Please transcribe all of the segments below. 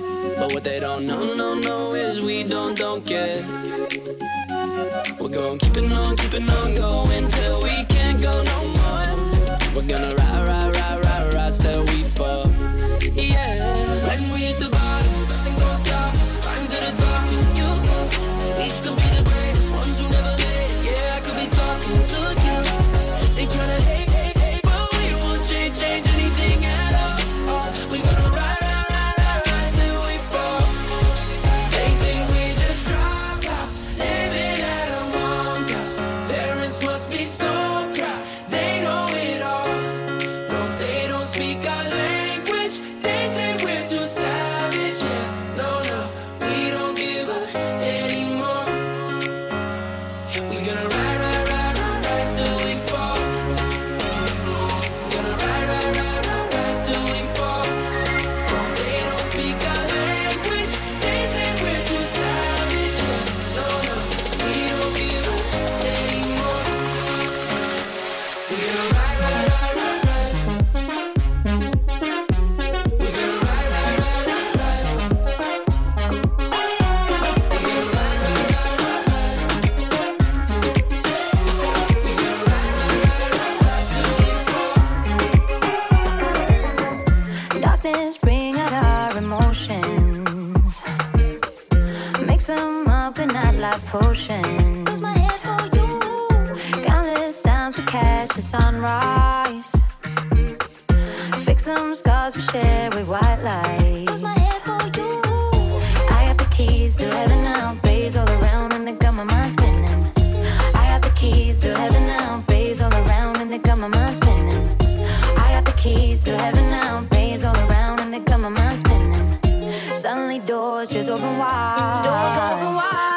But what they don't know, no, no, is we don't, don't get. We're going keeping on, keeping on going till we can't go no more. We're gonna ride, ride, ride, ride, ride till we fall. heaven now, bays all around, and they got my mind spinning. Suddenly doors just open wide. Doors open wide.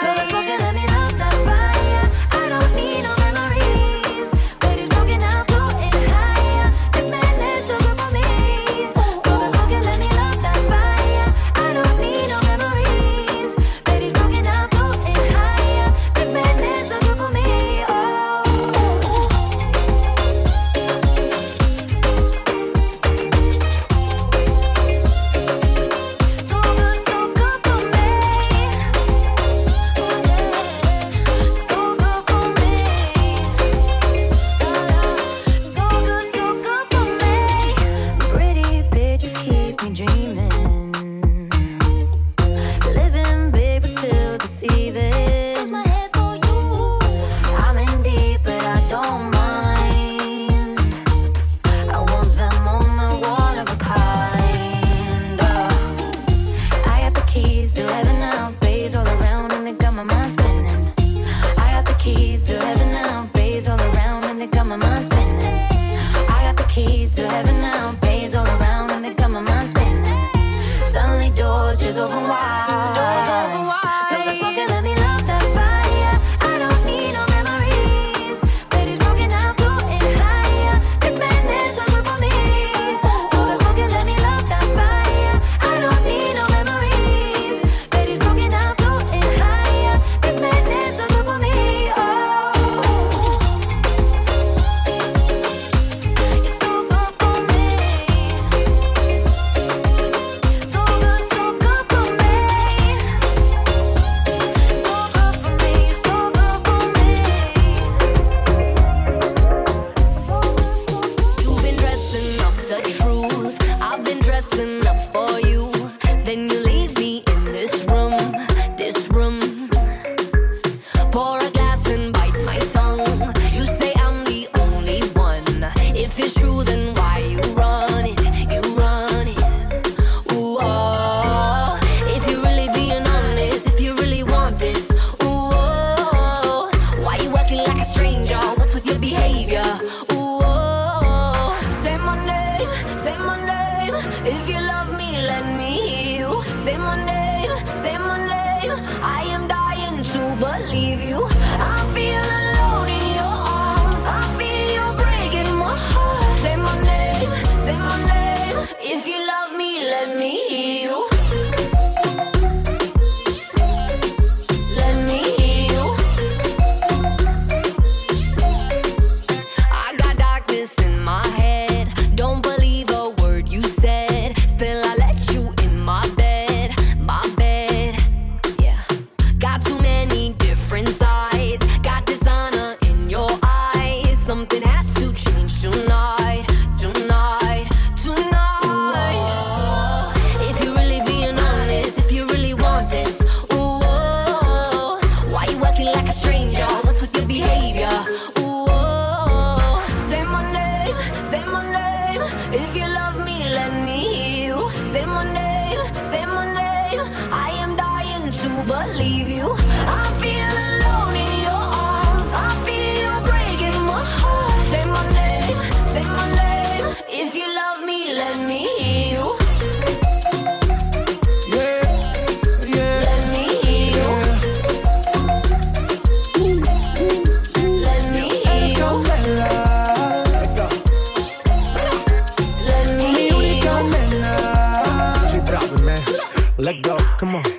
Come on.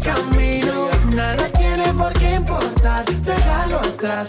camino. Nada tiene por qué importar, déjalo atrás.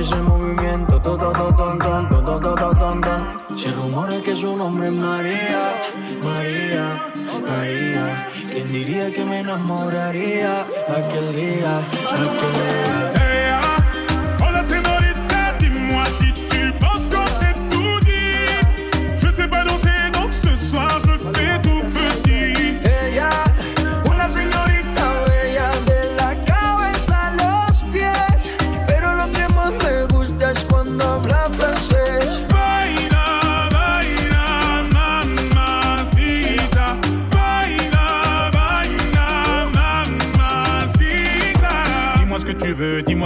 ese movimiento, to, to, to, ton, ton. Se rumora que su nombre es María, María, María. ¿Quién diría que me enamoraría aquel día, aquel día?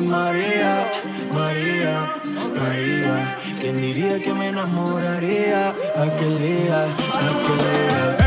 María, María, María. ¿Quién diría que me enamoraría aquel día, aquel día?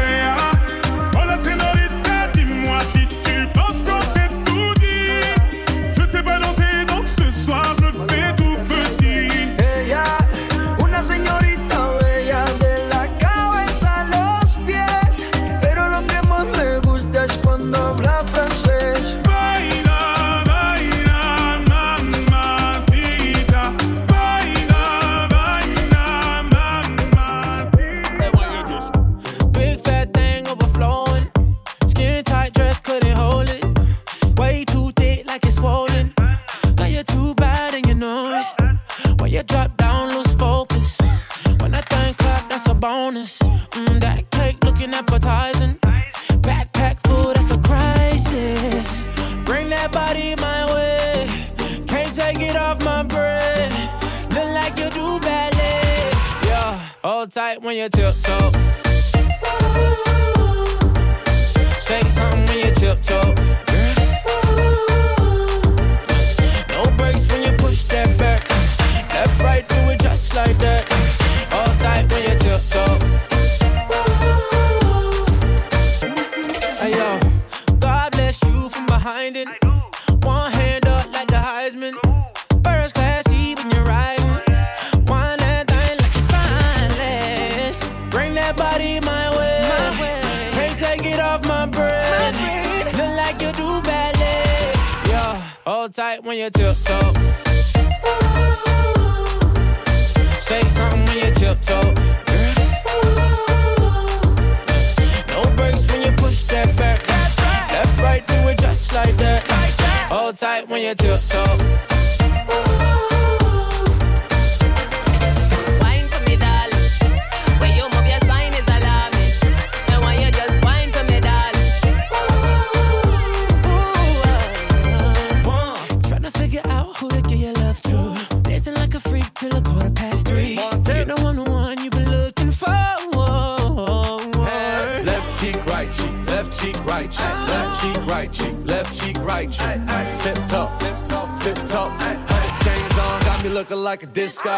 like a disco.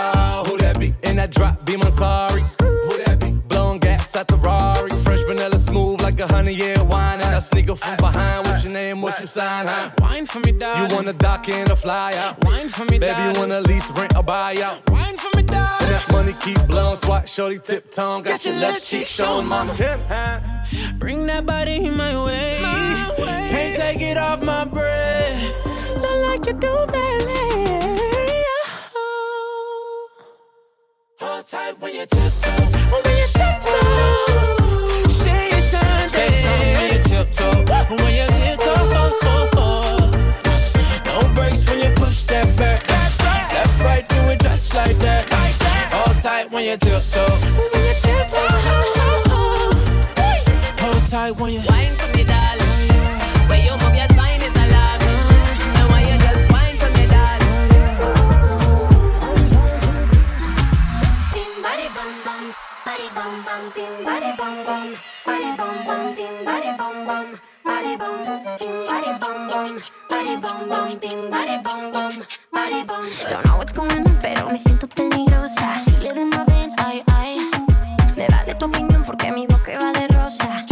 Who that be? In that drop, be Mansari. Who that be? Blowing gas at the Rari. Fresh vanilla smooth like a honey year wine. And I sneak up from behind. What's your name? What's your sign? Huh? Wine for me, dog. You wanna dock in a fly out? Wine for me, dog. Baby, you wanna lease, rent, or buy out? Wine for me, dog. That money keep blowing, swat shorty tip tongue. Got, Got your, your left cheek showing, mama. Tip, huh? Bring that body in my way. my way. Can't take it off my brain. Look like you do, baby. tight when you tiptoe. When you tiptoe. When you tiptoe. When you tiptoe. No when you push that back. That right, like that. All tight when you tiptoe. When you tiptoe. Hold tight when you. Wine for me, darling. Don't know what's going on, pero me siento peligrosa. Feel it in my ay, ay. Me vale tu opinión porque mi boca va de rosa.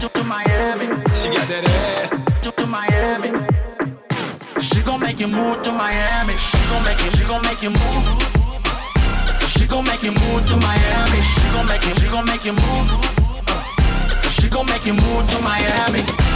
to, to Miami. She got that ass to, to Miami. She gon' make you move to Miami. She gon' make you, she gon' make you move. She gon' make you move to Miami. She gon' make you, she gon' make you move. She gon' make you move to Miami.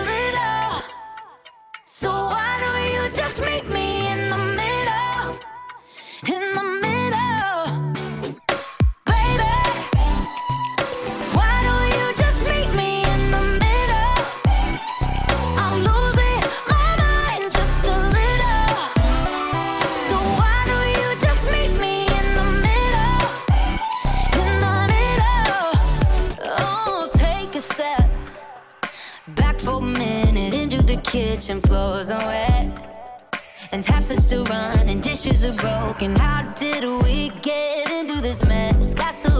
kitchen floors are wet, and taps are still running, dishes are broken. How did we get into this mess? Got so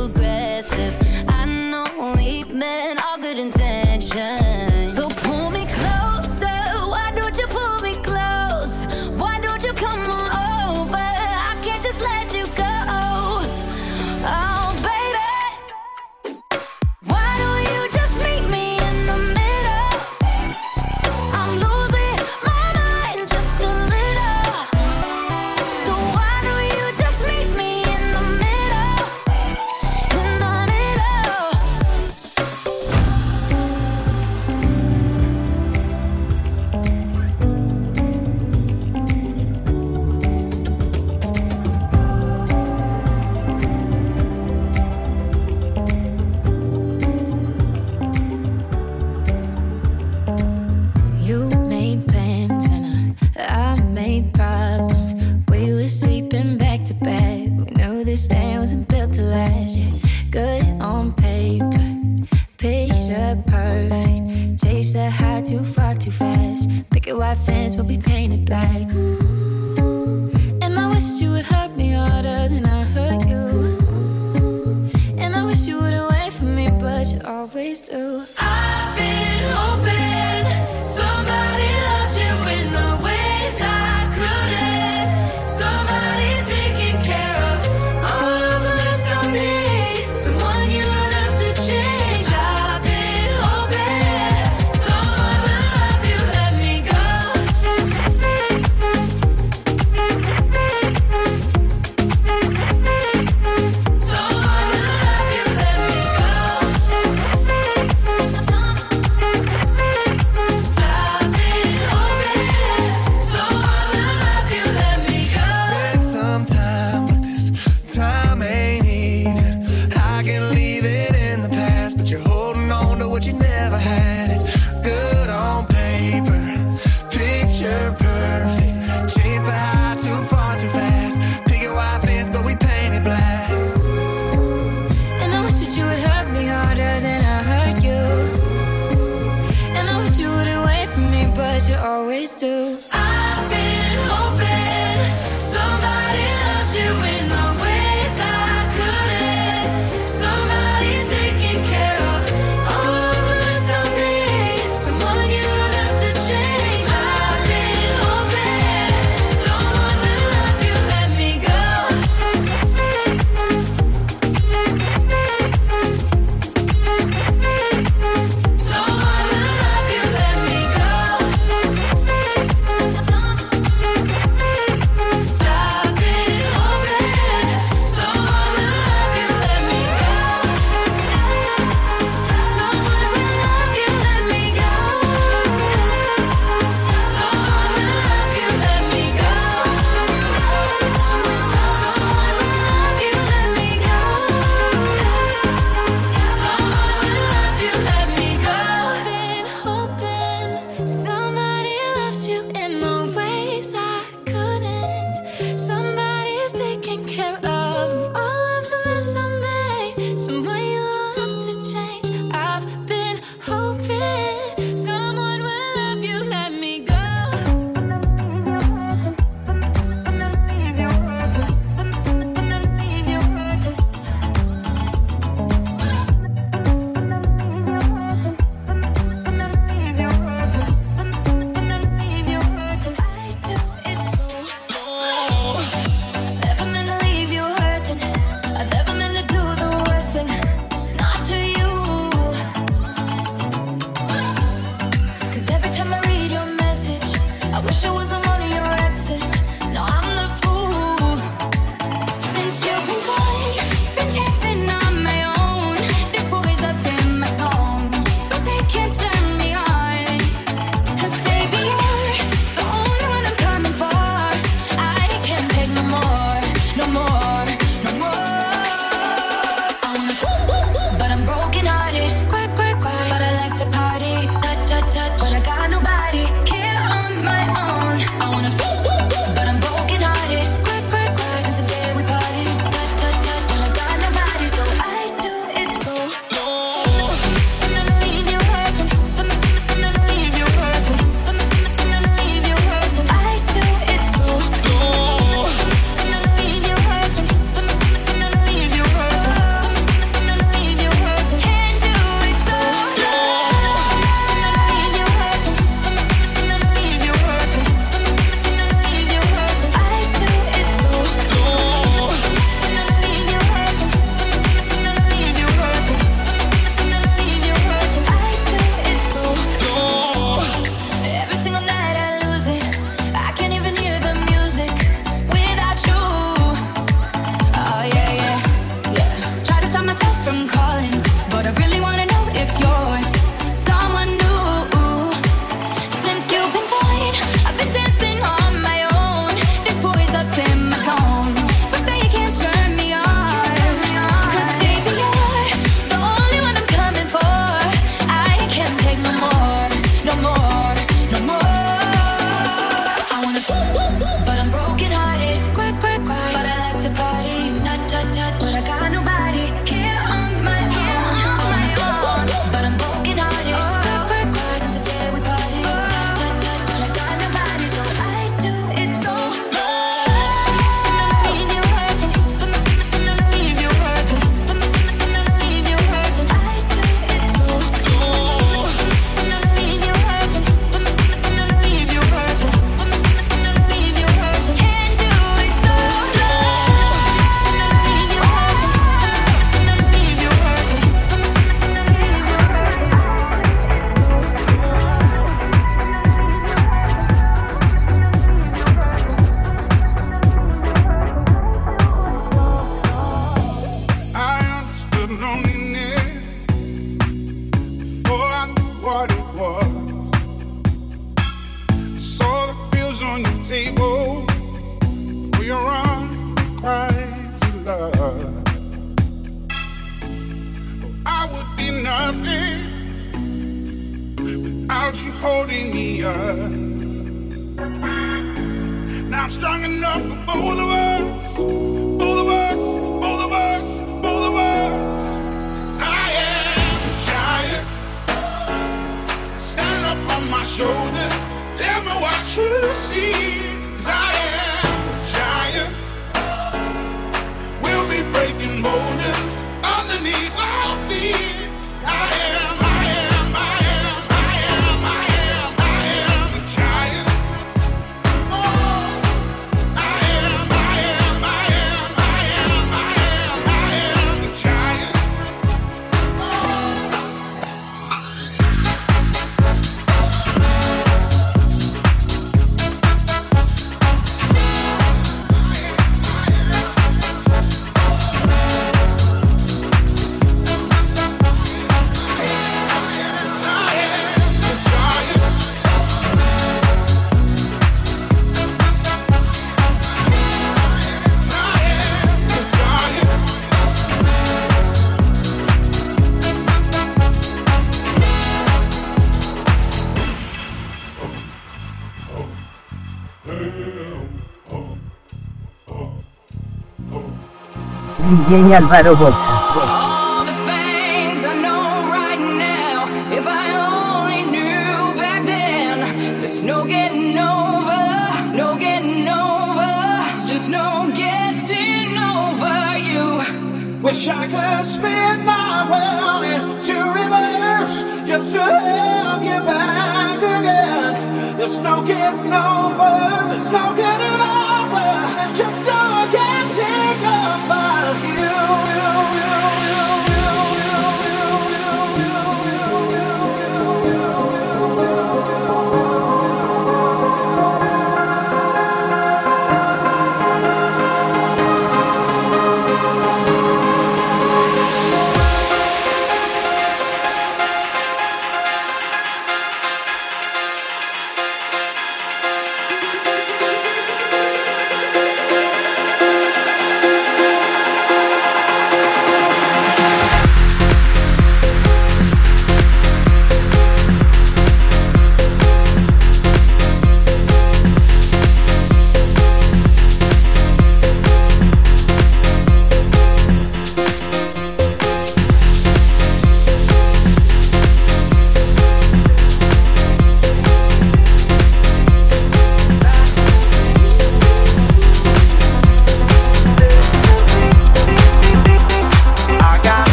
DJ Álvaro Bosa.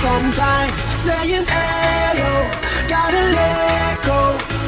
Sometimes, saying, "Ayo, gotta let go."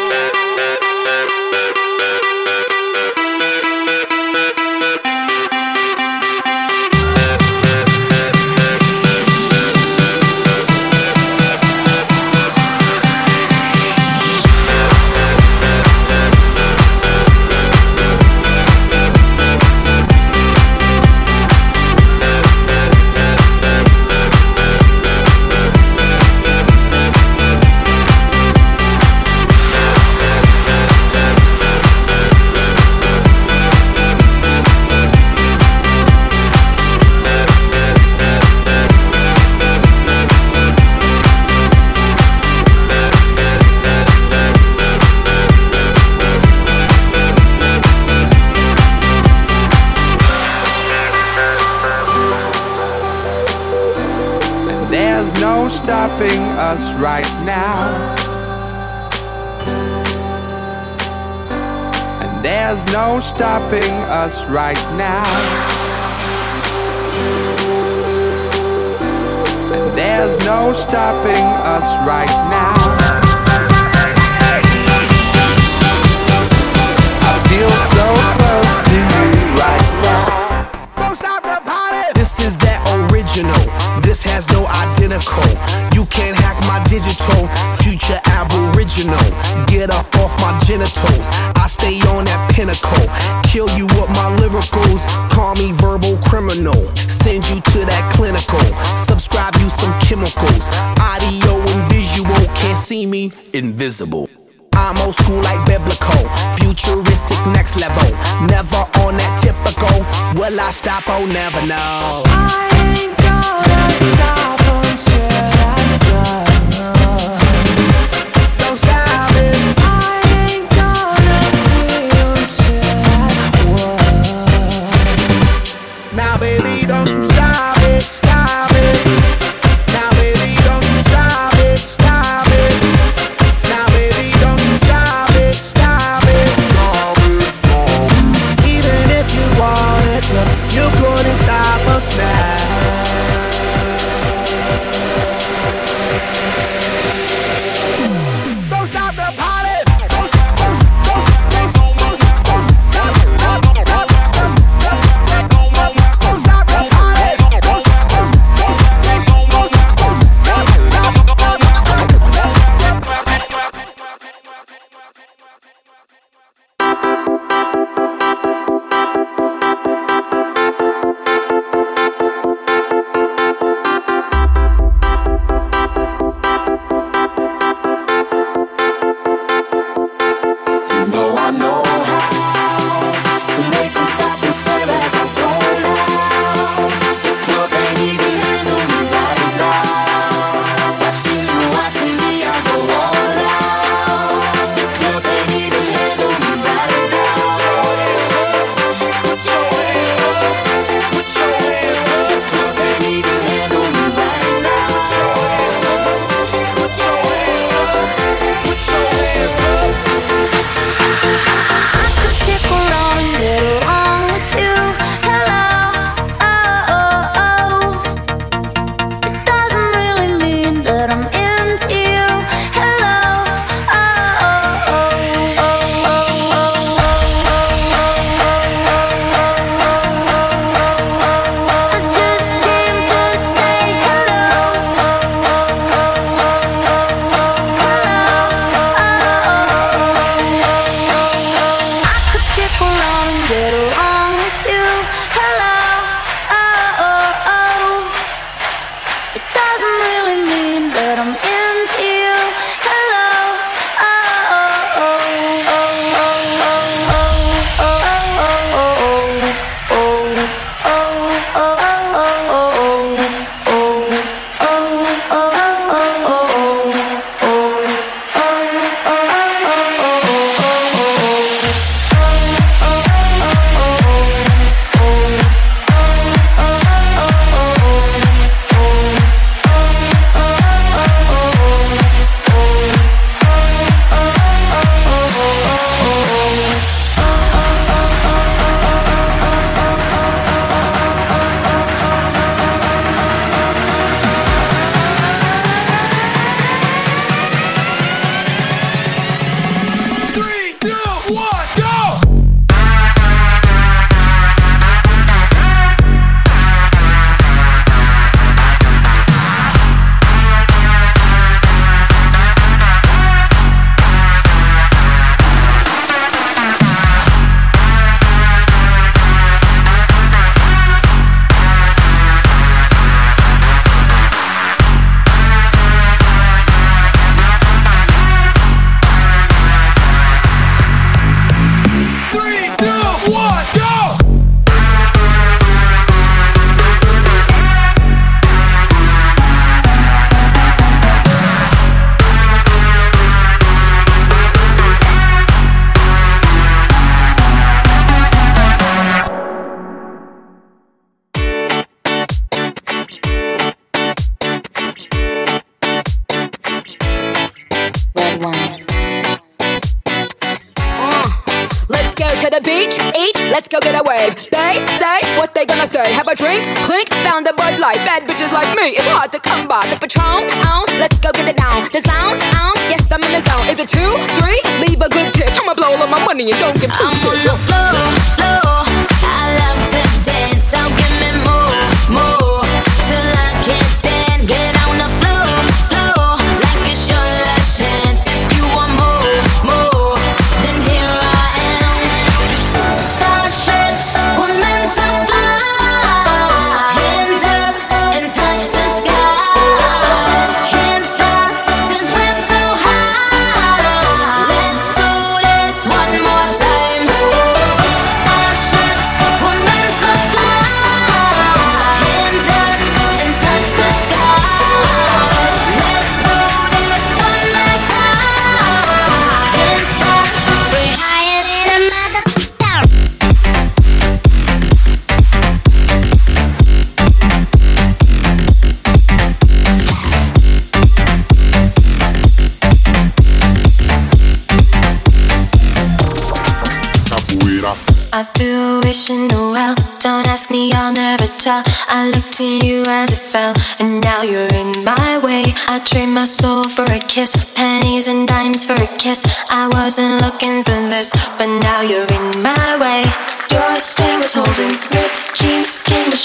right now. And there's no stopping us right now. And there's no stopping us right now. I feel so close to you right now. Don't stop the party. This is that original. This has no identical. You can't my digital, future aboriginal. Get up off my genitals, I stay on that pinnacle. Kill you with my lyricals, call me verbal criminal. Send you to that clinical, subscribe you some chemicals. Audio and visual, can't see me, invisible. I'm old school like biblical, futuristic next level. Never on that typical. Will I stop? Oh, never know. I ain't gonna stop.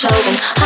Showing.